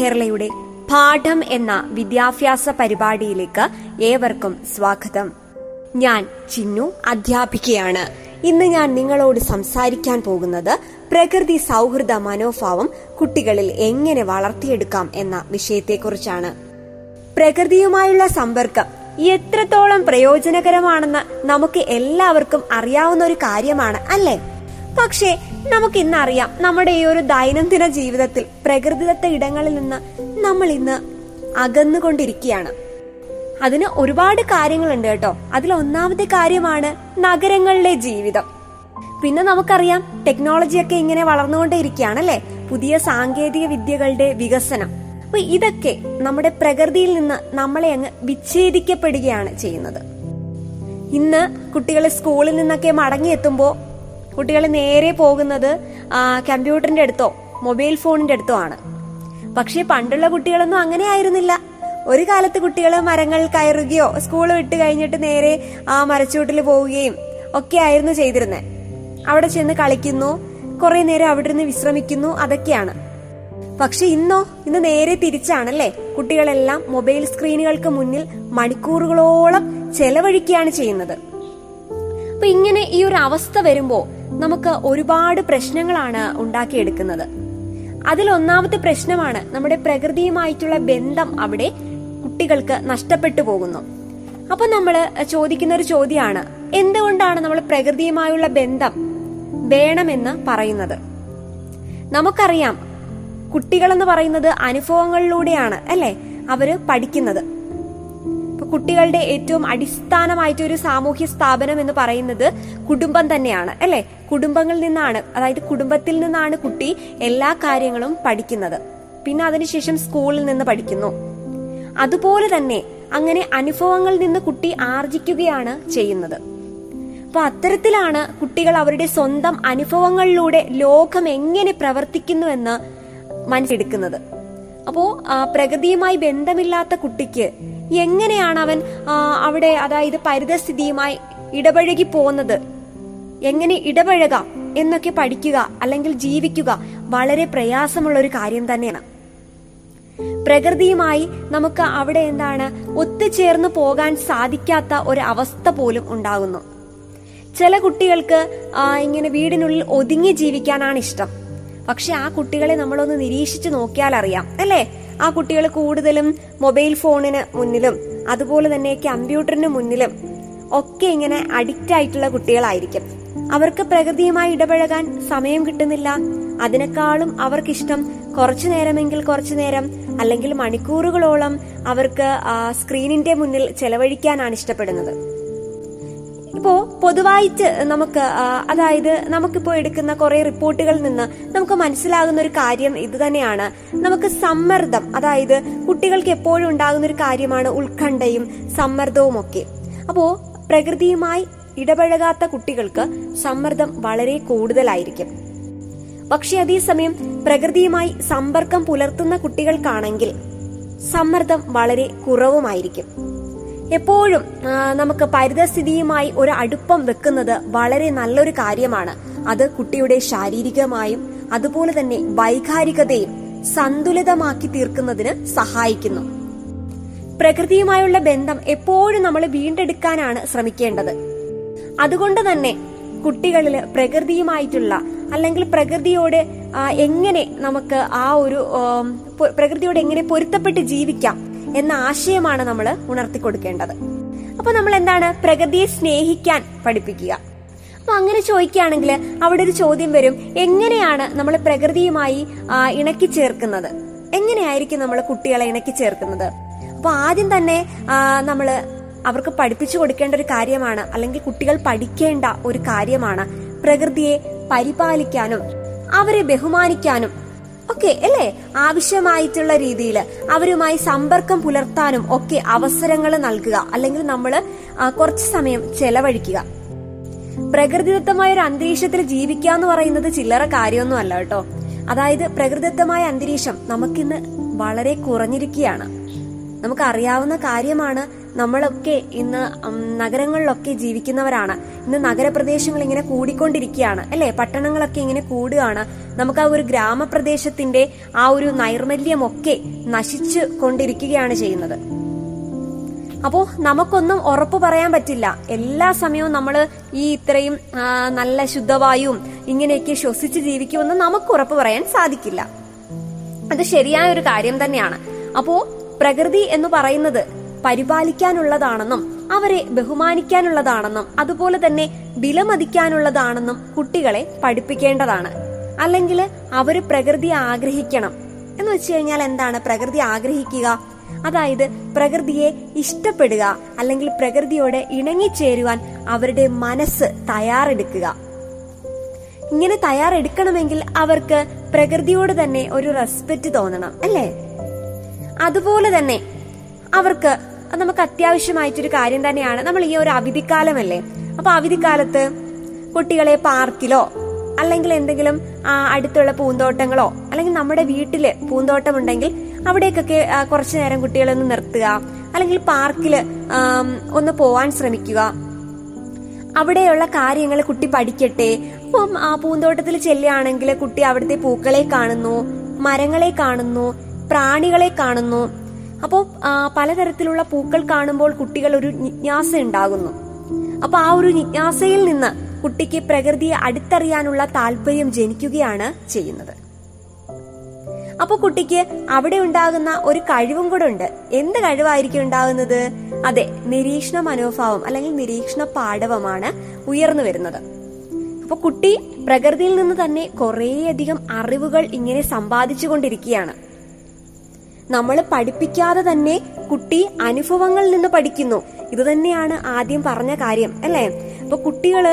കേരളയുടെ പാഠം എന്ന വിദ്യാഭ്യാസ പരിപാടിയിലേക്ക് ഏവർക്കും സ്വാഗതം. ഞാൻ ചിന്നു അധ്യാപികയാണ്. ഇന്ന് ഞാൻ നിങ്ങളോട് സംസാരിക്കാൻ പോകുന്നത് പ്രകൃതി സൗഹൃദ മനോഭാവം കുട്ടികളിൽ എങ്ങനെ വളർത്തിയെടുക്കാം എന്ന വിഷയത്തെക്കുറിച്ചാണ്. പ്രകൃതിയുമായുള്ള സമ്പർക്കം എത്രത്തോളം പ്രയോജനകരമാണെന്ന് നമുക്ക് എല്ലാവർക്കും അറിയാവുന്ന ഒരു കാര്യമാണ് അല്ലേ? പക്ഷേ നമുക്ക് ഇന്നറിയാം നമ്മുടെ ഈ ഒരു ദൈനംദിന ജീവിതത്തിൽ പ്രകൃതിദത്ത ഇടങ്ങളിൽ നിന്ന് നമ്മൾ ഇന്ന് അകന്നുകൊണ്ടിരിക്കുകയാണ്. അതിന് ഒരുപാട് കാര്യങ്ങളുണ്ട് കേട്ടോ. അതിൽ ഒന്നാമത്തെ കാര്യമാണ് നഗരങ്ങളിലെ ജീവിതം. പിന്നെ നമുക്കറിയാം ടെക്നോളജിയൊക്കെ ഇങ്ങനെ വളർന്നുകൊണ്ടേയിരിക്കുകയാണല്ലേ? പുതിയ സാങ്കേതിക വിദ്യകളുടെ വികസനം. അപ്പൊ ഇതൊക്കെ നമ്മുടെ പ്രകൃതിയിൽ നിന്ന് നമ്മളെ അങ്ങ് വിച്ഛേദിക്കപ്പെടുകയാണ് ചെയ്യുന്നത്. ഇന്ന് കുട്ടികൾ സ്കൂളിൽ നിന്നൊക്കെ മടങ്ങിയെത്തുമ്പോൾ കുട്ടികൾ നേരെ പോകുന്നത് കമ്പ്യൂട്ടറിന്റെ അടുത്തോ മൊബൈൽ ഫോണിന്റെ അടുത്തോ ആണ്. പക്ഷേ പണ്ടുള്ള കുട്ടികളൊന്നും അങ്ങനെ ആയിരുന്നില്ല. ഒരു കാലത്ത് കുട്ടികൾ മരങ്ങൾ കയറുകയോ സ്കൂൾ വിട്ട് കഴിഞ്ഞിട്ട് നേരെ ആ മരച്ചൂട്ടിൽ പോവുകയും ഒക്കെ ആയിരുന്നു ചെയ്തിരുന്നത് അവിടെ ചെന്ന് കളിക്കുന്നു കുറെ നേരം അവിടെ നിന്ന് വിശ്രമിക്കുന്നു അതൊക്കെയാണ്. പക്ഷെ ഇന്നോ ഇന്ന് നേരെ തിരിച്ചാണല്ലേ? കുട്ടികളെല്ലാം മൊബൈൽ സ്ക്രീനുകൾക്ക് മുന്നിൽ മണിക്കൂറുകളോളം ചെലവഴിക്കുകയാണ് ചെയ്യുന്നത്. അപ്പൊ ഇങ്ങനെ ഈ ഒരു അവസ്ഥ വരുമ്പോ നമുക്ക് ഒരുപാട് പ്രശ്നങ്ങളാണ് ഉണ്ടാക്കിയെടുക്കുന്നത്. അതിൽ ഒന്നാമത്തെ പ്രശ്നമാണ് നമ്മുടെ പ്രകൃതിയുമായിട്ടുള്ള ബന്ധം അവിടെ കുട്ടികൾക്ക് നഷ്ടപ്പെട്ടു പോകുന്നു. അപ്പൊ നമ്മൾ ചോദിക്കുന്ന ഒരു ചോദ്യമാണ് എന്തുകൊണ്ടാണ് നമ്മൾ പ്രകൃതിയുമായുള്ള ബന്ധം വേണമെന്ന് പറയുന്നത്? നമുക്കറിയാം കുട്ടികളെന്ന് പറയുന്നത് അനുഭവങ്ങളിലൂടെയാണ് അല്ലെ? അവർ പഠിക്കുന്നത്. കുട്ടികളുടെ ഏറ്റവും അടിസ്ഥാനമായിട്ട് ഒരു സാമൂഹ്യ സ്ഥാപനം എന്ന് പറയുന്നത് കുടുംബം തന്നെയാണ് അല്ലെ? കുടുംബങ്ങളിൽ നിന്നാണ് അതായത് കുടുംബത്തിൽ നിന്നാണ് കുട്ടി എല്ലാ കാര്യങ്ങളും പഠിക്കുന്നത്. പിന്നെ അതിനുശേഷം സ്കൂളിൽ നിന്ന് പഠിക്കുന്നു. അതുപോലെ തന്നെ അങ്ങനെ അനുഭവങ്ങളിൽ നിന്ന് കുട്ടി ആർജിക്കുകയാണ് ചെയ്യുന്നത്. അപ്പൊ അത്തരത്തിലാണ് കുട്ടികൾ അവരുടെ സ്വന്തം അനുഭവങ്ങളിലൂടെ ലോകം എങ്ങനെ പ്രവർത്തിക്കുന്നുവെന്ന് മനസ്സിലെടുക്കുന്നത്. അപ്പോ പ്രകൃതിയുമായി ബന്ധമില്ലാത്ത കുട്ടിക്ക് എങ്ങനെയാണ് അവൻ അവിടെ അതായത് പരിതസ്ഥിതിയുമായി ഇടപഴകി പോകുന്നത്? എങ്ങനെ ഇടപഴകാം എന്നൊക്കെ പഠിക്കുക അല്ലെങ്കിൽ ജീവിക്കുക വളരെ പ്രയാസമുള്ള ഒരു കാര്യം തന്നെയാണ്. പ്രകൃതിയുമായി നമുക്ക് അവിടെ എന്താണ് ഒത്തുചേർന്ന് പോകാൻ സാധിക്കാത്ത ഒരു അവസ്ഥ പോലും ഉണ്ടാകുന്നു. ചില കുട്ടികൾക്ക് ഇങ്ങനെ വീടിനുള്ളിൽ ഒതുങ്ങി ജീവിക്കാനാണ് ഇഷ്ടം. പക്ഷെ ആ കുട്ടികളെ നമ്മളൊന്ന് നിരീക്ഷിച്ചു നോക്കിയാൽ അറിയാം അല്ലേ? ആ കുട്ടികൾ കൂടുതലും മൊബൈൽ ഫോണിന് മുന്നിലും അതുപോലെ തന്നെ കമ്പ്യൂട്ടറിന് മുന്നിലും ഒക്കെ ഇങ്ങനെ അഡിക്റ്റ് ആയിട്ടുള്ള കുട്ടികളായിരിക്കും. അവർക്ക് പ്രകൃതിയുമായി ഇടപഴകാൻ സമയം കിട്ടുന്നില്ല. അതിനേക്കാളും അവർക്കിഷ്ടം കുറച്ചു നേരമെങ്കിൽ കുറച്ചു നേരം അല്ലെങ്കിൽ മണിക്കൂറുകളോളം അവർക്ക് സ്ക്രീനിന്റെ മുന്നിൽ ചെലവഴിക്കാനാണ് ഇഷ്ടപ്പെടുന്നത്. ഇപ്പോ പൊതുവായിട്ട് നമുക്ക് അതായത് നമുക്കിപ്പോ എടുക്കുന്ന കുറെ റിപ്പോർട്ടുകളിൽ നിന്ന് നമുക്ക് മനസ്സിലാകുന്ന ഒരു കാര്യം ഇത് തന്നെയാണ്. നമുക്ക് സമ്മർദ്ദം അതായത് കുട്ടികൾക്ക് എപ്പോഴും ഉണ്ടാകുന്ന ഒരു കാര്യമാണ് ഉത്കണ്ഠയും സമ്മർദ്ദവും ഒക്കെ. അപ്പോ പ്രകൃതിയുമായി ഇടപഴകാത്ത കുട്ടികൾക്ക് സമ്മർദ്ദം വളരെ കൂടുതലായിരിക്കും. പക്ഷെ അതേസമയം പ്രകൃതിയുമായി സമ്പർക്കം പുലർത്തുന്ന കുട്ടികൾക്കാണെങ്കിൽ സമ്മർദ്ദം വളരെ കുറവുമായിരിക്കും. എപ്പോഴും നമുക്ക് പരിതസ്ഥിതിയുമായി ഒരു അടുപ്പം വെക്കുന്നത് വളരെ നല്ലൊരു കാര്യമാണ്. അത് കുട്ടിയുടെ ശാരീരികമായും അതുപോലെ തന്നെ വൈകാരികതയും സന്തുലിതമാക്കി തീർക്കുന്നതിന് സഹായിക്കുന്നു. പ്രകൃതിയുമായുള്ള ബന്ധം എപ്പോഴും നമ്മൾ വീണ്ടെടുക്കാനാണ് ശ്രമിക്കേണ്ടത്. അതുകൊണ്ട് തന്നെ കുട്ടികളിൽ പ്രകൃതിയുമായിട്ടുള്ള അല്ലെങ്കിൽ പ്രകൃതിയോട് എങ്ങനെ നമുക്ക് ആ ഒരു പ്രകൃതിയോട് എങ്ങനെ പൊരുത്തപ്പെട്ട് ജീവിക്കാം എന്ന ആശയമാണ് നമ്മൾ ഉണർത്തി കൊടുക്കേണ്ടത് അപ്പൊ നമ്മൾ എന്താണ് പ്രകൃതിയെ സ്നേഹിക്കാൻ പഠിപ്പിക്കുക. അപ്പൊ അങ്ങനെ ചോദിക്കുകയാണെങ്കിൽ അവിടെ ഒരു ചോദ്യം വരും. എങ്ങനെയാണ് നമ്മൾ പ്രകൃതിയുമായി ഇണക്കി ചേർക്കുന്നത്? എങ്ങനെയായിരിക്കും നമ്മൾ കുട്ടികളെ ഇണക്കി ചേർക്കുന്നത്? അപ്പൊ ആദ്യം തന്നെ നമ്മൾ അവർക്ക് പഠിപ്പിച്ചു കൊടുക്കേണ്ട ഒരു കാര്യമാണ് അല്ലെങ്കിൽ കുട്ടികൾ പഠിക്കേണ്ട ഒരു കാര്യമാണ് പ്രകൃതിയെ പരിപാലിക്കാനും അവരെ ബഹുമാനിക്കാനും ഒക്കെ അല്ലേ? ആവശ്യമായിട്ടുള്ള രീതിയിൽ അവരുമായി സമ്പർക്കം പുലർത്താനും ഒക്കെ അവസരങ്ങൾ നൽകുക. അല്ലെങ്കിൽ നമ്മൾ കുറച്ച് സമയം ചെലവഴിക്കുക. പ്രകൃതിദത്തമായ ഒരു അന്തരീക്ഷത്തിൽ ജീവിക്കുക എന്ന് പറയുന്നത് ചില്ലറ കാര്യമൊന്നും അല്ല കേട്ടോ. അതായത് പ്രകൃതിദത്തമായ അന്തരീക്ഷം നമുക്കിന്ന് വളരെ കുറഞ്ഞിരിക്കുകയാണ്. നമുക്ക് അറിയാവുന്ന കാര്യമാണ് നമ്മളൊക്കെ ഇന്ന് നഗരങ്ങളിലൊക്കെ ജീവിക്കുന്നവരാണ്. ഇന്ന് നഗരപ്രദേശങ്ങൾ ഇങ്ങനെ കൂടിക്കൊണ്ടിരിക്കുകയാണ്. അല്ലെ? പട്ടണങ്ങളൊക്കെ ഇങ്ങനെ കൂടുകയാണ്. നമുക്ക് ആ ഒരു ഗ്രാമപ്രദേശത്തിന്റെ ആ ഒരു നൈർമല്യമൊക്കെ നശിച്ചു കൊണ്ടിരിക്കുകയാണ് ചെയ്യുന്നത്. അപ്പോ നമുക്കൊന്നും ഉറപ്പ് പറയാൻ പറ്റില്ല. എല്ലാ സമയവും നമ്മൾ ഈ ഇത്രയും നല്ല ശുദ്ധവായുവും ഇങ്ങനെയൊക്കെ ശ്വസിച്ച് ജീവിക്കുമെന്ന് നമുക്ക് ഉറപ്പ് പറയാൻ സാധിക്കില്ല. അത് ശരിയായ ഒരു കാര്യം തന്നെയാണ്. അപ്പോ പ്രകൃതി എന്ന് പറയുന്നത് പരിപാലിക്കാനുള്ളതാണെന്നും അവരെ ബഹുമാനിക്കാനുള്ളതാണെന്നും അതുപോലെ തന്നെ വിലമതിക്കാനുള്ളതാണെന്നും കുട്ടികളെ പഠിപ്പിക്കേണ്ടതാണ്. അല്ലെങ്കിൽ അവർ പ്രകൃതി ആഗ്രഹിക്കണം. എന്ന് വെച്ച് കഴിഞ്ഞാൽ എന്താണ്? പ്രകൃതി ആഗ്രഹിക്കുക. അതായത് പ്രകൃതിയെ ഇഷ്ടപ്പെടുക. അല്ലെങ്കിൽ പ്രകൃതിയോട് ഇണങ്ങിച്ചേരുവാൻ അവരുടെ മനസ്സ് തയ്യാറെടുക്കുക. ഇങ്ങനെ തയ്യാറെടുക്കണമെങ്കിൽ അവർക്ക് പ്രകൃതിയോട് തന്നെ ഒരു റെസ്പെക്ട് തോന്നണം അല്ലേ? അതുപോലെ തന്നെ അവർക്ക് അത് നമുക്ക് അത്യാവശ്യമായിട്ടൊരു കാര്യം തന്നെയാണ്. നമ്മൾ ഈ ഒരു അവധിക്കാലമല്ലേ? അപ്പൊ അവധിക്കാലത്ത് കുട്ടികളെ പാർക്കിലോ അല്ലെങ്കിൽ എന്തെങ്കിലും അടുത്തുള്ള പൂന്തോട്ടങ്ങളോ അല്ലെങ്കിൽ നമ്മുടെ വീട്ടിൽ പൂന്തോട്ടം ഉണ്ടെങ്കിൽ അവിടേക്കൊക്കെ കുറച്ചു നേരം കുട്ടികളെ ഒന്ന് നിർത്തുക. അല്ലെങ്കിൽ പാർക്കിൽ ഒന്ന് പോവാൻ ശ്രമിക്കുക. അവിടെയുള്ള കാര്യങ്ങൾ കുട്ടി പഠിക്കട്ടെ. അപ്പം ആ പൂന്തോട്ടത്തിൽ ചെല്ലുകയാണെങ്കിൽ കുട്ടി അവിടുത്തെ പൂക്കളെ കാണുന്നു മരങ്ങളെ കാണുന്നു പ്രാണികളെ കാണുന്നു. അപ്പോൾ പലതരത്തിലുള്ള പൂക്കൾ കാണുമ്പോൾ കുട്ടികൾ ഒരു ജിജ്ഞാസ ഉണ്ടാകുന്നു. അപ്പൊ ആ ഒരു ജിജ്ഞാസയിൽ നിന്ന് കുട്ടിക്ക് പ്രകൃതിയെ അടുത്തറിയാനുള്ള താല്പര്യം ജനിക്കുകയാണ് ചെയ്യുന്നത്. അപ്പൊ കുട്ടിക്ക് അവിടെ ഉണ്ടാകുന്ന ഒരു കഴിവും കൂടെ ഉണ്ട്. എന്ത് കഴിവായിരിക്കും ഉണ്ടാകുന്നത്? അതെ നിരീക്ഷണ മനോഭാവം അല്ലെങ്കിൽ നിരീക്ഷണ പാടവമാണ് ഉയർന്നു വരുന്നത്. അപ്പൊ കുട്ടി പ്രകൃതിയിൽ നിന്ന് തന്നെ കുറേയധികം അറിവുകൾ ഇങ്ങനെ സമ്പാദിച്ചുകൊണ്ടിരിക്കുകയാണ്. നമ്മൾ പഠിപ്പിക്കാതെ തന്നെ കുട്ടി അനുഭവങ്ങളിൽ നിന്ന് പഠിക്കുന്നു. ഇത് തന്നെയാണ് ആദ്യം പറഞ്ഞ കാര്യം അല്ലേ? അപ്പൊ കുട്ടികൾ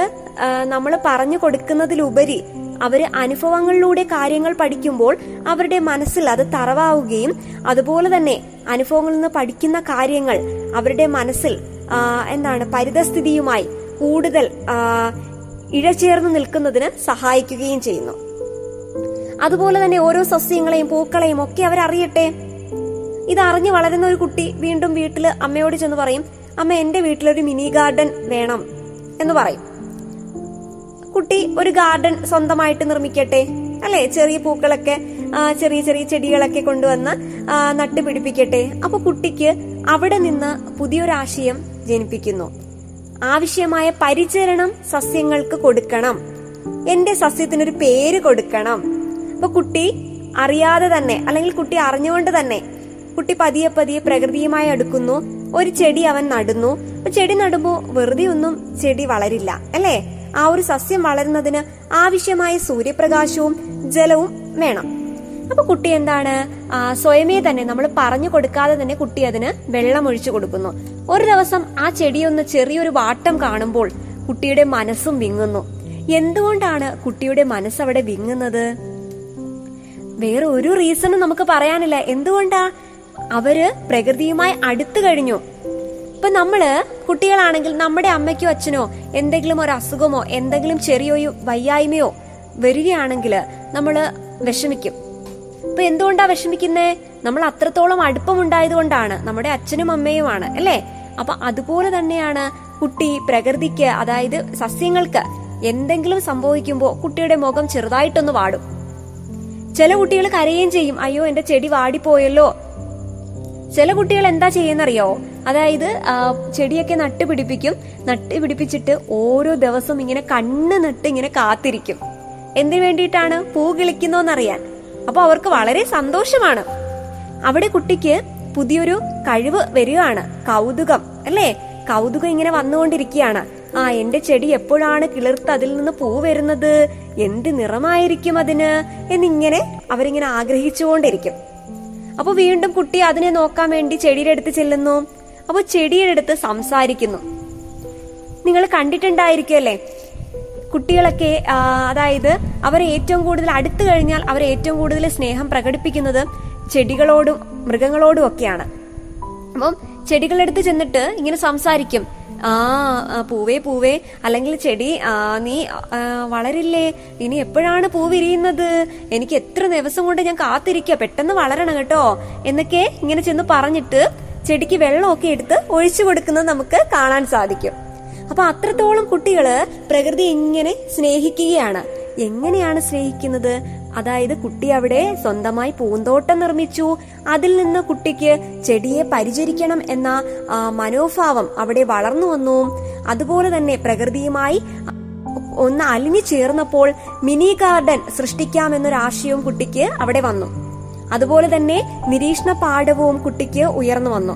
നമ്മൾ പറഞ്ഞു കൊടുക്കുന്നതിലുപരി അവർ അനുഭവങ്ങളിലൂടെ കാര്യങ്ങൾ പഠിക്കുമ്പോൾ അവരുടെ മനസ്സിൽ അത് തറവാവുകയും അതുപോലെ തന്നെ അനുഭവങ്ങളിൽ നിന്ന് പഠിക്കുന്ന കാര്യങ്ങൾ അവരുടെ മനസ്സിൽ എന്താണ് പരിതസ്ഥിതിയുമായി കൂടുതൽ ഇഴചേർന്ന് നിൽക്കുന്നതിന് സഹായിക്കുകയും ചെയ്യുന്നു. അതുപോലെ തന്നെ ഓരോ സസ്യങ്ങളെയും പൂക്കളെയും ഒക്കെ അവരറിയട്ടെ? ഇത് അറിഞ്ഞു വളരുന്ന ഒരു കുട്ടി വീണ്ടും വീട്ടിൽ അമ്മയോട് ചെന്ന് പറയും അമ്മ എന്റെ വീട്ടിലൊരു മിനി ഗാർഡൻ വേണം എന്ന് പറയും. കുട്ടി ഒരു ഗാർഡൻ സ്വന്തമായിട്ട് നിർമ്മിക്കട്ടെ? അല്ലെ? ചെറിയ പൂക്കളൊക്കെ ചെറിയ ചെറിയ ചെടികളൊക്കെ കൊണ്ടുവന്ന് നട്ടുപിടിപ്പിക്കട്ടെ അപ്പൊ കുട്ടിക്ക് അവിടെ നിന്ന് പുതിയൊരാശയം ജനിപ്പിക്കുന്നു. ആവശ്യമായ പരിചരണം സസ്യങ്ങൾക്ക് കൊടുക്കണം. എന്റെ സസ്യത്തിനൊരു പേര് കൊടുക്കണം. അപ്പൊ കുട്ടി അറിയാതെ തന്നെ അല്ലെങ്കിൽ കുട്ടി അറിഞ്ഞുകൊണ്ട് തന്നെ കുട്ടി പതിയെ പതിയെ പ്രകൃതിയുമായി അടുക്കുന്നു. ഒരു ചെടി അവൻ നടുന്നു. ചെടി നടുമ്പോ വെറുതെ ഒന്നും ചെടി വളരില്ല അല്ലേ? ആ ഒരു സസ്യം വളരുന്നതിന് ആവശ്യമായ സൂര്യപ്രകാശവും ജലവും വേണം. അപ്പൊ കുട്ടി എന്താണ്? സ്വയമേ തന്നെ നമ്മൾ പറഞ്ഞു കൊടുക്കാതെ തന്നെ കുട്ടി അതിന് വെള്ളം ഒഴിച്ചു കൊടുക്കുന്നു. ഒരു ദിവസം ആ ചെടിയൊന്ന് ചെറിയൊരു വാട്ടം കാണുമ്പോൾ കുട്ടിയുടെ മനസ്സും വിങ്ങുന്നു. എന്തുകൊണ്ടാണ് കുട്ടിയുടെ മനസ്സ് അവിടെ വിങ്ങുന്നത്? വേറെ ഒരു റീസണും നമുക്ക് പറയാനില്ല. എന്തുകൊണ്ടാ? അവർ പ്രകൃതിയുമായി അടുത്തു കഴിഞ്ഞു. ഇപ്പൊ നമ്മൾ കുട്ടികളാണെങ്കിൽ നമ്മുടെ അമ്മയ്ക്കോ അച്ഛനോ എന്തെങ്കിലും ഒരു അസുഖമോ എന്തെങ്കിലും ചെറിയൊരു വയ്യായ്മയോ വരികയാണെങ്കിൽ നമ്മൾ വിഷമിക്കും. ഇപ്പൊ എന്തുകൊണ്ടാ വിഷമിക്കുന്നേ? നമ്മൾ അത്രത്തോളം അടുപ്പമുണ്ടായത് കൊണ്ടാണ് നമ്മുടെ അച്ഛനും അമ്മയുമാണ് അല്ലേ? അപ്പൊ അതുപോലെ തന്നെയാണ് കുട്ടി പ്രകൃതിക്ക് അതായത് സസ്യങ്ങൾക്ക് എന്തെങ്കിലും സംഭവിക്കുമ്പോൾ കുട്ടിയുടെ മുഖം ചെറുതായിട്ടൊന്ന് വാടും. ചില കുട്ടികൾ കരയുകയും ചെയ്യും. അയ്യോ എന്റെ ചെടി വാടിപ്പോയല്ലോ. ചില കുട്ടികൾ എന്താ ചെയ്യുന്നറിയോ? അതായത് ചെടിയൊക്കെ നട്ടുപിടിപ്പിക്കും നട്ടുപിടിപ്പിച്ചിട്ട് ഓരോ ദിവസവും ഇങ്ങനെ കണ്ണ് നട്ട് ഇങ്ങനെ കാത്തിരിക്കും. എന്തിനു വേണ്ടിയിട്ടാണ്? പൂ കിളിക്കുന്നോന്നറിയാൻ. അപ്പൊ അവർക്ക് വളരെ സന്തോഷമാണ്. അവിടെ കുട്ടിക്ക് പുതിയൊരു കഴിവ് വരികയാണ്. കൗതുകം അല്ലേ? കൗതുകം ഇങ്ങനെ വന്നുകൊണ്ടിരിക്കുകയാണ്. ആ എന്റെ ചെടി എപ്പോഴാണ് കിളിർത്ത് അതിൽ നിന്ന് പൂ വരുന്നത്? എന്ത് നിറമായിരിക്കും അതിന്? എന്നിങ്ങനെ അവരിങ്ങനെ ആഗ്രഹിച്ചുകൊണ്ടിരിക്കും. അപ്പൊ വീണ്ടും കുട്ടി അതിനെ നോക്കാൻ വേണ്ടി ചെടിയുടെ അടുത്ത് ചെല്ലുന്നു. അപ്പൊ ചെടിയുടെ അടുത്ത് സംസാരിക്കുന്നു. നിങ്ങൾ കണ്ടിട്ടുണ്ടായിരിക്കുമല്ലേ? കുട്ടികളൊക്കെ അതായത് അവർ ഏറ്റവും കൂടുതൽ അടുത്തു കഴിഞ്ഞാൽ അവർ ഏറ്റവും കൂടുതൽ സ്നേഹം പ്രകടിപ്പിക്കുന്നത് ചെടികളോടും മൃഗങ്ങളോടും ഒക്കെയാണ്. അപ്പം ചെടികളെടുത്ത് ചെന്നിട്ട് ഇങ്ങനെ സംസാരിക്കും. ആ പൂവേ പൂവേ. അല്ലെങ്കിൽ ചെടി നീ വളരില്ലേ. ഇനി എപ്പോഴാണ് പൂ വിരിയുന്നത് എനിക്ക് എത്ര ദിവസം കൊണ്ട് ഞാൻ കാത്തിരിക്ക. പെട്ടെന്ന് വളരണം കേട്ടോ. എന്നൊക്കെ ഇങ്ങനെ ചെന്ന് പറഞ്ഞിട്ട് ചെടിക്ക് വെള്ളമൊക്കെ എടുത്ത് ഒഴിച്ചു കൊടുക്കുന്നത് നമുക്ക് കാണാൻ സാധിക്കും. അപ്പൊ അത്രത്തോളം കുട്ടികൾ പ്രകൃതി ഇങ്ങനെ സ്നേഹിക്കുകയാണ്. എങ്ങനെയാണ് സ്നേഹിക്കുന്നത്? അതായത് കുട്ടി അവിടെ സ്വന്തമായി പൂന്തോട്ടം നിർമ്മിച്ചു. അതിൽ നിന്ന് കുട്ടിക്ക് ചെടിയെ പരിചരിക്കണം എന്ന മനോഭാവം അവിടെ വളർന്നു വന്നു. അതുപോലെ തന്നെ പ്രകൃതിയുമായി ഒന്ന് അലിഞ്ഞു ചേർന്നപ്പോൾ മിനി ഗാർഡൻ സൃഷ്ടിക്കാമെന്നൊരാശയവും കുട്ടിക്ക് അവിടെ വന്നു. അതുപോലെ തന്നെ നിരീക്ഷണ പാഠവും കുട്ടിക്ക് ഉയർന്നു വന്നു.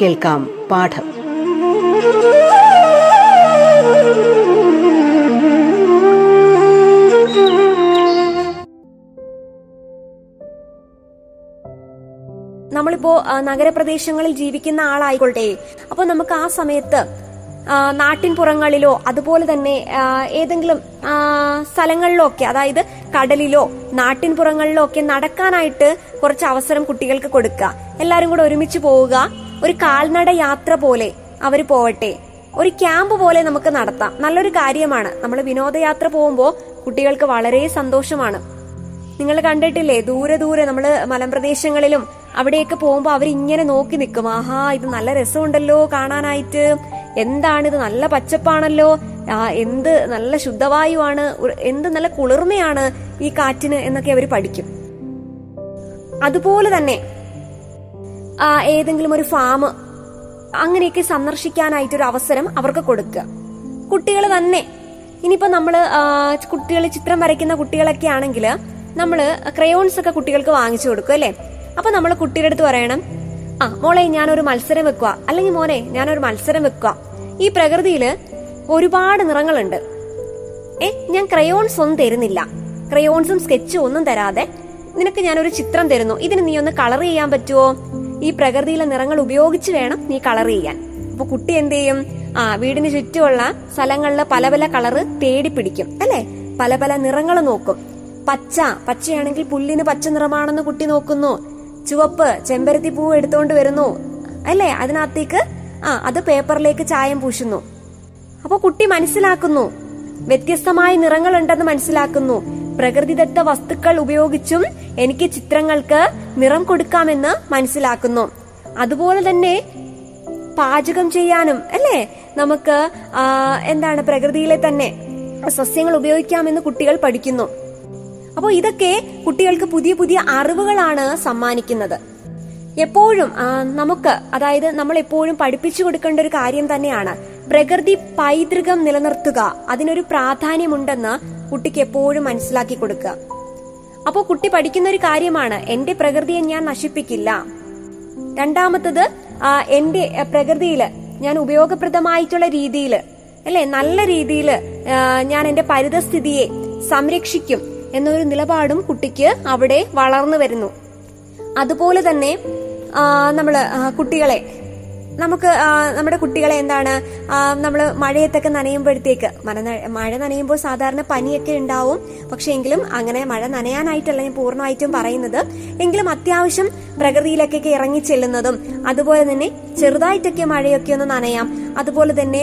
കേൾക്കാം പാഠം. നമ്മളിപ്പോ നഗരപ്രദേശങ്ങളിൽ ജീവിക്കുന്ന ആളായിക്കോട്ടെ. അപ്പൊ നമുക്ക് ആ സമയത്ത് നാട്ടിൻ നാട്ടിൻപുറങ്ങളിലോ അതുപോലെ തന്നെ ഏതെങ്കിലും സ്ഥലങ്ങളിലോ ഒക്കെ അതായത് കടലിലോ നാട്ടിൻപുറങ്ങളിലോ ഒക്കെ നടക്കാനായിട്ട് കുറച്ച് അവസരം കുട്ടികൾക്ക് കൊടുക്കുക. എല്ലാരും കൂടെ ഒരുമിച്ച് പോവുക. ഒരു കാൽനട യാത്ര പോലെ അവർ പോവട്ടെ. ഒരു ക്യാമ്പ് പോലെ നമുക്ക് നടത്താം. നല്ലൊരു കാര്യമാണ്. നമ്മൾ വിനോദയാത്ര പോകുമ്പോൾ കുട്ടികൾക്ക് വളരെ സന്തോഷമാണ്. നിങ്ങൾ കണ്ടിട്ടില്ലേ? ദൂരെ ദൂരെ നമ്മൾ മലമ്പ്രദേശങ്ങളിലും അവിടെയൊക്കെ പോകുമ്പോൾ അവരിങ്ങനെ നോക്കി നിൽക്കും. ആഹാ ഇത് നല്ല രസമുണ്ടല്ലോ കാണാനായിട്ട്. എന്താണ് ഇത്? നല്ല പച്ചപ്പാണല്ലോ. എന്ത് നല്ല ശുദ്ധവായുവാണ്. എന്ത് നല്ല കുളിർമയാണ് ഈ കാറ്റിന് എന്നൊക്കെ അവർ പഠിക്കും. അതുപോലെ തന്നെ ഏതെങ്കിലും ഒരു ഫാം അങ്ങനെയൊക്കെ സന്ദർശിക്കാനായിട്ടൊരു അവസരം അവർക്ക് കൊടുക്കുക. കുട്ടികൾ തന്നെ ഇനിയിപ്പോ നമ്മൾ കുട്ടികൾ ചിത്രം വരയ്ക്കുന്ന കുട്ടികളൊക്കെ ആണെങ്കിൽ നമ്മൾ ക്രയോൺസ് ഒക്കെ കുട്ടികൾക്ക് വാങ്ങിച്ചു കൊടുക്കും അല്ലേ? അപ്പൊ നമ്മൾ കുട്ടിയുടെ അടുത്ത് പറയണം ആ മോളെ ഞാനൊരു മത്സരം വെക്കുക അല്ലെങ്കിൽ മോനെ ഞാനൊരു മത്സരം വെക്കുക ഈ പ്രകൃതിയിൽ ഒരുപാട് നിറങ്ങളുണ്ട്. ഏ ഞാൻ ക്രയോൺസ് ഒന്നും തരുന്നില്ല. ക്രയോൺസും സ്കെച്ചും ഒന്നും തരാതെ നിനക്ക് ഞാനൊരു ചിത്രം തരുന്നു. ഇതിന് നീ ഒന്ന് കളർ ചെയ്യാൻ പറ്റുമോ ഈ പ്രകൃതിയിലെ നിറങ്ങൾ ഉപയോഗിച്ച് വേണം നീ കളർ ചെയ്യാൻ. അപ്പൊ കുട്ടി എന്ത് ചെയ്യും? ആ വീടിന് ചുറ്റുമുള്ള സ്ഥലങ്ങളിൽ പല പല കളറ് തേടി പിടിക്കും അല്ലെ? പല പല നിറങ്ങൾ നോക്കും. പച്ച പച്ചയാണെങ്കിൽ പുല്ലിന് പച്ച നിറമാണെന്ന് കുട്ടി നോക്കുന്നു. ചുവപ്പ് ചെമ്പരത്തി പൂവ് എടുത്തോണ്ട് വരുന്നു അല്ലേ? അതിനകത്തേക്ക് ആ അത് പേപ്പറിലേക്ക് ചായം പൂശുന്നു. അപ്പൊ കുട്ടി മനസ്സിലാക്കുന്നു. വ്യത്യസ്തമായ നിറങ്ങൾ ഉണ്ടെന്ന് മനസ്സിലാക്കുന്നു. പ്രകൃതിദത്ത വസ്തുക്കൾ ഉപയോഗിച്ചും എനിക്ക് ചിത്രങ്ങൾക്ക് നിറം കൊടുക്കാമെന്ന് മനസ്സിലാക്കുന്നു. അതുപോലെ തന്നെ പാചകം ചെയ്യാനും അല്ലേ? നമുക്ക് എന്താണ് പ്രകൃതിയിലെ തന്നെ സസ്യങ്ങൾ ഉപയോഗിക്കാമെന്ന് കുട്ടികൾ പഠിക്കുന്നു. അപ്പോൾ ഇതൊക്കെ കുട്ടികൾക്ക് പുതിയ പുതിയ അറിവുകളാണ് സമ്മാനിക്കുന്നത്. എപ്പോഴും നമുക്ക് അതായത് നമ്മൾ എപ്പോഴും പഠിപ്പിച്ചു കൊടുക്കേണ്ട ഒരു കാര്യം തന്നെയാണ്. പ്രകൃതി പൈതൃകം നിലനിർത്തുക അതിനൊരു പ്രാധാന്യമുണ്ടെന്ന് കുട്ടിക്ക് എപ്പോഴും മനസ്സിലാക്കി കൊടുക്കുക. അപ്പോൾ കുട്ടി പഠിക്കുന്ന ഒരു കാര്യമാണ് എന്റെ പ്രകൃതിയെ ഞാൻ നശിപ്പിക്കില്ല. രണ്ടാമത്തത് എന്റെ പ്രകൃതിയിൽ ഞാൻ ഉപയോഗപ്രദമായിട്ടുള്ള രീതിയിൽ അല്ലെ നല്ല രീതിയിൽ ഞാൻ എന്റെ പരിതസ്ഥിതിയെ സംരക്ഷിക്കും എന്നൊരു നിലപാടും കുട്ടിക്ക് അവിടെ വളർന്നു വരുന്നു. അതുപോലെ തന്നെ നമ്മൾ കുട്ടികളെ നമുക്ക് നമ്മുടെ കുട്ടികളെ എന്താണ് നമ്മൾ മഴയത്തൊക്കെ നനയുമ്പോഴത്തേക്ക് മഴ നനയുമ്പോൾ സാധാരണ പനിയൊക്കെ ഉണ്ടാവും. പക്ഷെ എങ്കിലും അങ്ങനെ മഴ നനയാനായിട്ടല്ല ഞാൻ പൂർണമായിട്ടും പറയുന്നത്. എങ്കിലും അത്യാവശ്യം പ്രകൃതിയിലേക്കൊക്കെ ഇറങ്ങി ചെല്ലുന്നതും അതുപോലെ തന്നെ ചെറുതായിട്ടൊക്കെ മഴയൊക്കെ ഒന്ന് നനയാം. അതുപോലെ തന്നെ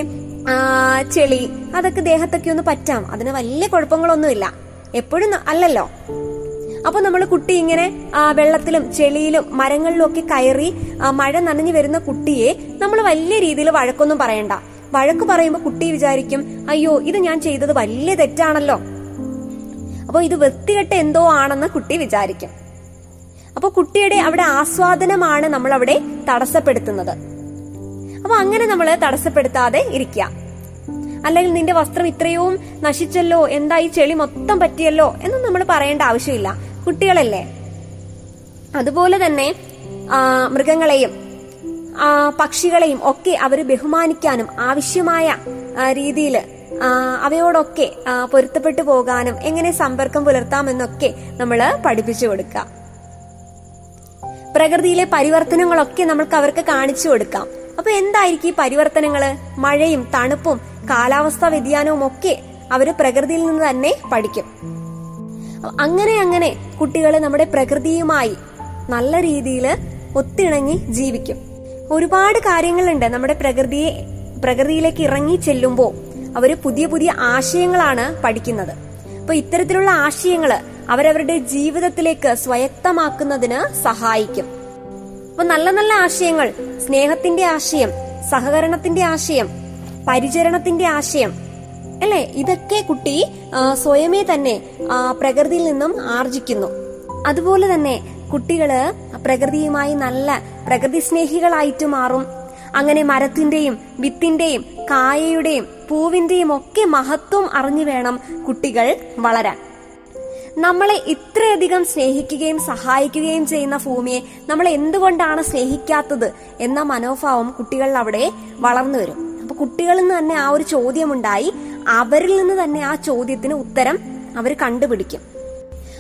ചെളി അതൊക്കെ ദേഹത്തൊക്കെ ഒന്ന് പറ്റാം. അതിന് വലിയ കുഴപ്പങ്ങളൊന്നുമില്ല. എപ്പോഴും അല്ലല്ലോ? അപ്പൊ നമ്മൾ കുട്ടി ഇങ്ങനെ വെള്ളത്തിലും ചെളിയിലും മരങ്ങളിലും ഒക്കെ കയറി മഴ നനഞ്ഞു വരുന്ന കുട്ടിയെ നമ്മൾ വലിയ രീതിയിൽ വഴക്കൊന്നും പറയണ്ട. വഴക്ക് പറയുമ്പോൾ കുട്ടി വിചാരിക്കും അയ്യോ ഇത് ഞാൻ ചെയ്തത് വലിയ തെറ്റാണല്ലോ. അപ്പോൾ ഇത് വൃത്തികെട്ട എന്തോ ആണെന്ന് കുട്ടി വിചാരിക്കും. അപ്പോൾ കുട്ടിയുടെ അവിടെ ആസ്വാദനമാണ് നമ്മൾ അവിടെ തടസ്സപ്പെടുത്തുന്നത്. അപ്പൊ അങ്ങനെ നമ്മൾ തടസ്സപ്പെടുത്താതെ ഇരിക്കുക അല്ലെങ്കിൽ നിന്റെ വസ്ത്രം ഇത്രയും നശിച്ചല്ലോ എന്താ ഈ ചെളി മൊത്തം പറ്റിയല്ലോ എന്ന് നമ്മൾ പറയേണ്ട ആവശ്യമില്ല. കുട്ടികളല്ലേ? അതുപോലെ തന്നെ മൃഗങ്ങളെയും പക്ഷികളെയും ഒക്കെ അവർ ബഹുമാനിക്കാനും ആവശ്യമായ രീതിയിൽ അവയോടൊക്കെ പൊരുത്തപ്പെട്ടു പോകാനും എങ്ങനെ സമ്പർക്കം പുലർത്താമെന്നൊക്കെ നമ്മൾ പഠിപ്പിച്ചു കൊടുക്കുക. പ്രകൃതിയിലെ പരിവർത്തനങ്ങളൊക്കെ നമ്മൾക്ക് അവർക്ക് കാണിച്ചു കൊടുക്കാം. അപ്പൊ എന്തായിരിക്കും ഈ പരിവർത്തനങ്ങൾ? മഴയും തണുപ്പും കാലാവസ്ഥാ വ്യതിയാനവും ഒക്കെ അവർ പ്രകൃതിയിൽ നിന്ന് തന്നെ പഠിക്കും. അങ്ങനെ അങ്ങനെ കുട്ടികൾ നമ്മുടെ പ്രകൃതിയുമായി നല്ല രീതിയിൽ ഒത്തിണങ്ങി ജീവിക്കും. ഒരുപാട് കാര്യങ്ങളുണ്ട് നമ്മുടെ പ്രകൃതിയെ പ്രകൃതിയിലേക്ക് ഇറങ്ങി ചെല്ലുമ്പോൾ അവർ പുതിയ പുതിയ ആശയങ്ങളാണ് പഠിക്കുന്നത്. അപ്പൊ ഇത്തരത്തിലുള്ള ആശയങ്ങൾ അവരവരുടെ ജീവിതത്തിലേക്ക് സ്വയത്തമാക്കുന്നതിന് സഹായിക്കും. അപ്പൊ നല്ല നല്ല ആശയങ്ങൾ സ്നേഹത്തിന്റെ ആശയം സഹകരണത്തിന്റെ ആശയം പരിചരണത്തിന്റെ ആശയം അല്ലെ? ഇതൊക്കെ കുട്ടി സ്വയമേ തന്നെ പ്രകൃതിയിൽ നിന്നും ആർജിക്കുന്നു. അതുപോലെ തന്നെ കുട്ടികൾ പ്രകൃതിയുമായി നല്ല പ്രകൃതി സ്നേഹികളായിട്ട് മാറും. അങ്ങനെ മരത്തിന്റെയും വിത്തിന്റെയും കായയുടെയും പൂവിന്റെയും ഒക്കെ മഹത്വം അറിഞ്ഞു വേണം കുട്ടികൾ വളരാൻ. നമ്മളെ ഇത്രയധികം സ്നേഹിക്കുകയും സഹായിക്കുകയും ചെയ്യുന്ന ഭൂമിയെ നമ്മൾ എന്തുകൊണ്ടാണ് സ്നേഹിക്കാത്തത് എന്ന മനോഭാവം കുട്ടികളിൽ അവിടെ വളർന്നു വരും. അപ്പൊ കുട്ടികളിൽ നിന്ന് തന്നെ ആ ഒരു ചോദ്യമുണ്ടായി. അവരിൽ നിന്ന് തന്നെ ആ ചോദ്യത്തിന് ഉത്തരം അവർ കണ്ടുപിടിക്കും.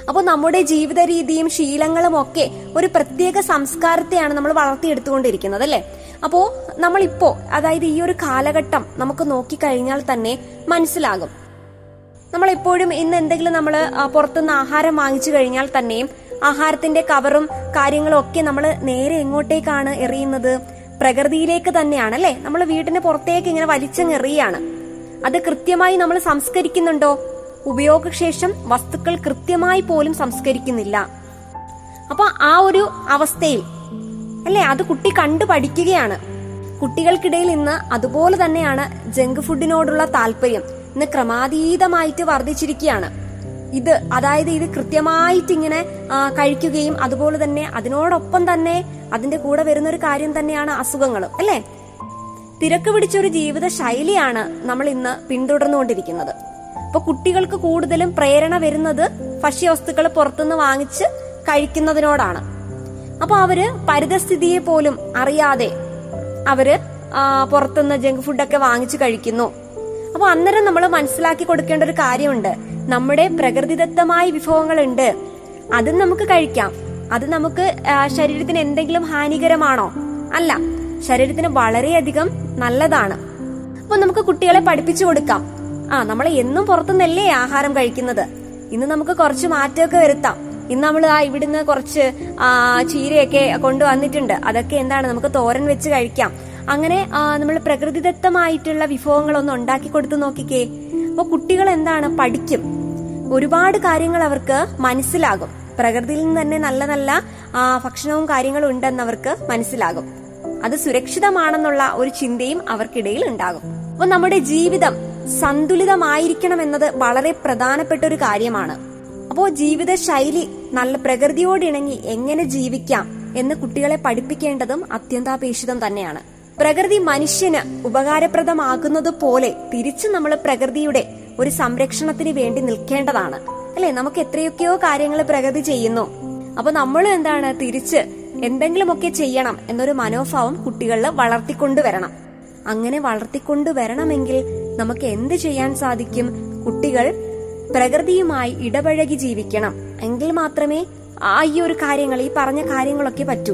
അപ്പോൾ നമ്മുടെ ജീവിത രീതിയും ശീലങ്ങളും ഒക്കെ ഒരു പ്രത്യേക സംസ്കാരത്തെയാണ് നമ്മൾ വളർത്തിയെടുത്തുകൊണ്ടിരിക്കുന്നത് അല്ലെ? അപ്പോ നമ്മളിപ്പോ അതായത് ഈ ഒരു കാലഘട്ടം നമുക്ക് നോക്കിക്കഴിഞ്ഞാൽ തന്നെ മനസ്സിലാകും. നമ്മൾ എപ്പോഴും ഇന്ന് എന്തെങ്കിലും നമ്മൾ പുറത്തുനിന്ന് ആഹാരം വാങ്ങിച്ചു കഴിഞ്ഞാൽ തന്നെയും ആഹാരത്തിന്റെ കവറും കാര്യങ്ങളും ഒക്കെ നമ്മൾ നേരെ എങ്ങോട്ടേക്കാണ് എറിയുന്നത്? പ്രകൃതിയിലേക്ക് തന്നെയാണ് അല്ലെ നമ്മൾ വീടിന് പുറത്തേക്ക് ഇങ്ങനെ വലിച്ചെറിയാണ് അത് കൃത്യമായി നമ്മൾ സംസ്കരിക്കുന്നുണ്ടോ? ഉപയോഗശേഷം വസ്തുക്കൾ കൃത്യമായി പോലും സംസ്കരിക്കുന്നില്ല. അപ്പൊ ആ ഒരു അവസ്ഥയിൽ അല്ലെ? അത് കുട്ടി കണ്ടു പഠിക്കുകയാണ്. കുട്ടികൾക്കിടയിൽ ഇന്ന് അതുപോലെ തന്നെയാണ് ജങ്ക് ഫുഡിനോടുള്ള താല്പര്യം. ഇന്ന് ക്രമാതീതമായിട്ട് വർദ്ധിച്ചിരിക്കുകയാണ്. ഇത് അതായത് ഇത് കൃത്യമായിട്ട് ഇങ്ങനെ കഴിക്കുകയും അതുപോലെ തന്നെ അതിനോടൊപ്പം തന്നെ അതിന്റെ കൂടെ വരുന്ന ഒരു കാര്യം തന്നെയാണ് അസുഖങ്ങൾ അല്ലെ? തിരക്ക് പിടിച്ചൊരു ജീവിത ശൈലിയാണ് നമ്മൾ ഇന്ന് പിന്തുടർന്നുകൊണ്ടിരിക്കുന്നത്. അപ്പൊ കുട്ടികൾക്ക് കൂടുതലും പ്രേരണ വരുന്നത് ഭക്ഷ്യവസ്തുക്കൾ പുറത്തുനിന്ന് വാങ്ങിച്ച് കഴിക്കുന്നതിനോടാണ്. അപ്പൊ അവർ പരിതസ്ഥിതിയെ പോലും അറിയാതെ അവർ പുറത്തുനിന്ന് ജങ്ക് ഫുഡൊക്കെ വാങ്ങിച്ചു കഴിക്കുന്നു. അപ്പൊ അന്നേരം നമ്മൾ മനസ്സിലാക്കി കൊടുക്കേണ്ട ഒരു കാര്യമുണ്ട്. നമ്മുടെ പ്രകൃതിദത്തമായ വിഭവങ്ങളുണ്ട്. അതും നമുക്ക് കഴിക്കാം. അത് നമുക്ക് ശരീരത്തിന് എന്തെങ്കിലും ഹാനികരമാണോ? അല്ല. ശരീരത്തിന് വളരെയധികം നല്ലതാണ്. അപ്പൊ നമുക്ക് കുട്ടികളെ പഠിപ്പിച്ചു കൊടുക്കാം. ആ നമ്മൾ എന്നും പുറത്തുനിന്നല്ലേ ആഹാരം കഴിക്കുന്നത്? ഇന്ന് നമുക്ക് കുറച്ച് മാറ്റമൊക്കെ വരുത്താം. ഇന്ന് നമ്മൾ ആ ഇവിടുന്ന് കുറച്ച് ചീരയൊക്കെ കൊണ്ടുവന്നിട്ടുണ്ട്. അതൊക്കെ എന്താണ്? നമുക്ക് തോരൻ വെച്ച് കഴിക്കാം. അങ്ങനെ നമ്മൾ പ്രകൃതിദത്തമായിട്ടുള്ള വിഭവങ്ങളൊന്നും ഉണ്ടാക്കി കൊടുത്തു നോക്കിക്കേ. അപ്പൊ കുട്ടികൾ എന്താണ്? പഠിക്കും. ഒരുപാട് കാര്യങ്ങൾ അവർക്ക് മനസ്സിലാകും. പ്രകൃതിയിൽ നിന്ന് തന്നെ നല്ല നല്ല ഭക്ഷണവും കാര്യങ്ങളും ഉണ്ടെന്ന് അവർക്ക് മനസ്സിലാകും. അത് സുരക്ഷിതമാണെന്നുള്ള ഒരു ചിന്തയും അവർക്കിടയിൽ ഉണ്ടാകും. അപ്പൊ നമ്മുടെ ജീവിതം സന്തുലിതമായിരിക്കണം എന്നത് വളരെ പ്രധാനപ്പെട്ട ഒരു കാര്യമാണ്. അപ്പോ ജീവിത ശൈലി നല്ല പ്രകൃതിയോടിണങ്ങി എങ്ങനെ ജീവിക്കാം എന്ന് കുട്ടികളെ പഠിപ്പിക്കേണ്ടതും അത്യന്താപേക്ഷിതം തന്നെയാണ്. പ്രകൃതി മനുഷ്യന് ഉപകാരപ്രദമാകുന്നത് പോലെ തിരിച്ച് നമ്മൾ പ്രകൃതിയുടെ ഒരു സംരക്ഷണത്തിന് വേണ്ടി നിൽക്കേണ്ടതാണ്. അല്ലെ? നമുക്ക് എത്രയൊക്കെയോ കാര്യങ്ങൾ പ്രകൃതി ചെയ്യുന്നു. അപ്പൊ നമ്മൾ എന്താണ്? തിരിച്ച് എന്തെങ്കിലുമൊക്കെ ചെയ്യണം എന്നൊരു മനോഭാവം കുട്ടികളിൽ വളർത്തിക്കൊണ്ടുവരണം അങ്ങനെ വളർത്തിക്കൊണ്ടുവരണമെങ്കിൽ നമുക്ക് എന്ത് ചെയ്യാൻ സാധിക്കും? കുട്ടികൾ പ്രകൃതിയുമായി ഇടപഴകി ജീവിക്കണം. എങ്കിൽ മാത്രമേ ആ ഈ ഒരു കാര്യങ്ങൾ ഈ പറഞ്ഞ കാര്യങ്ങളൊക്കെ പറ്റൂ.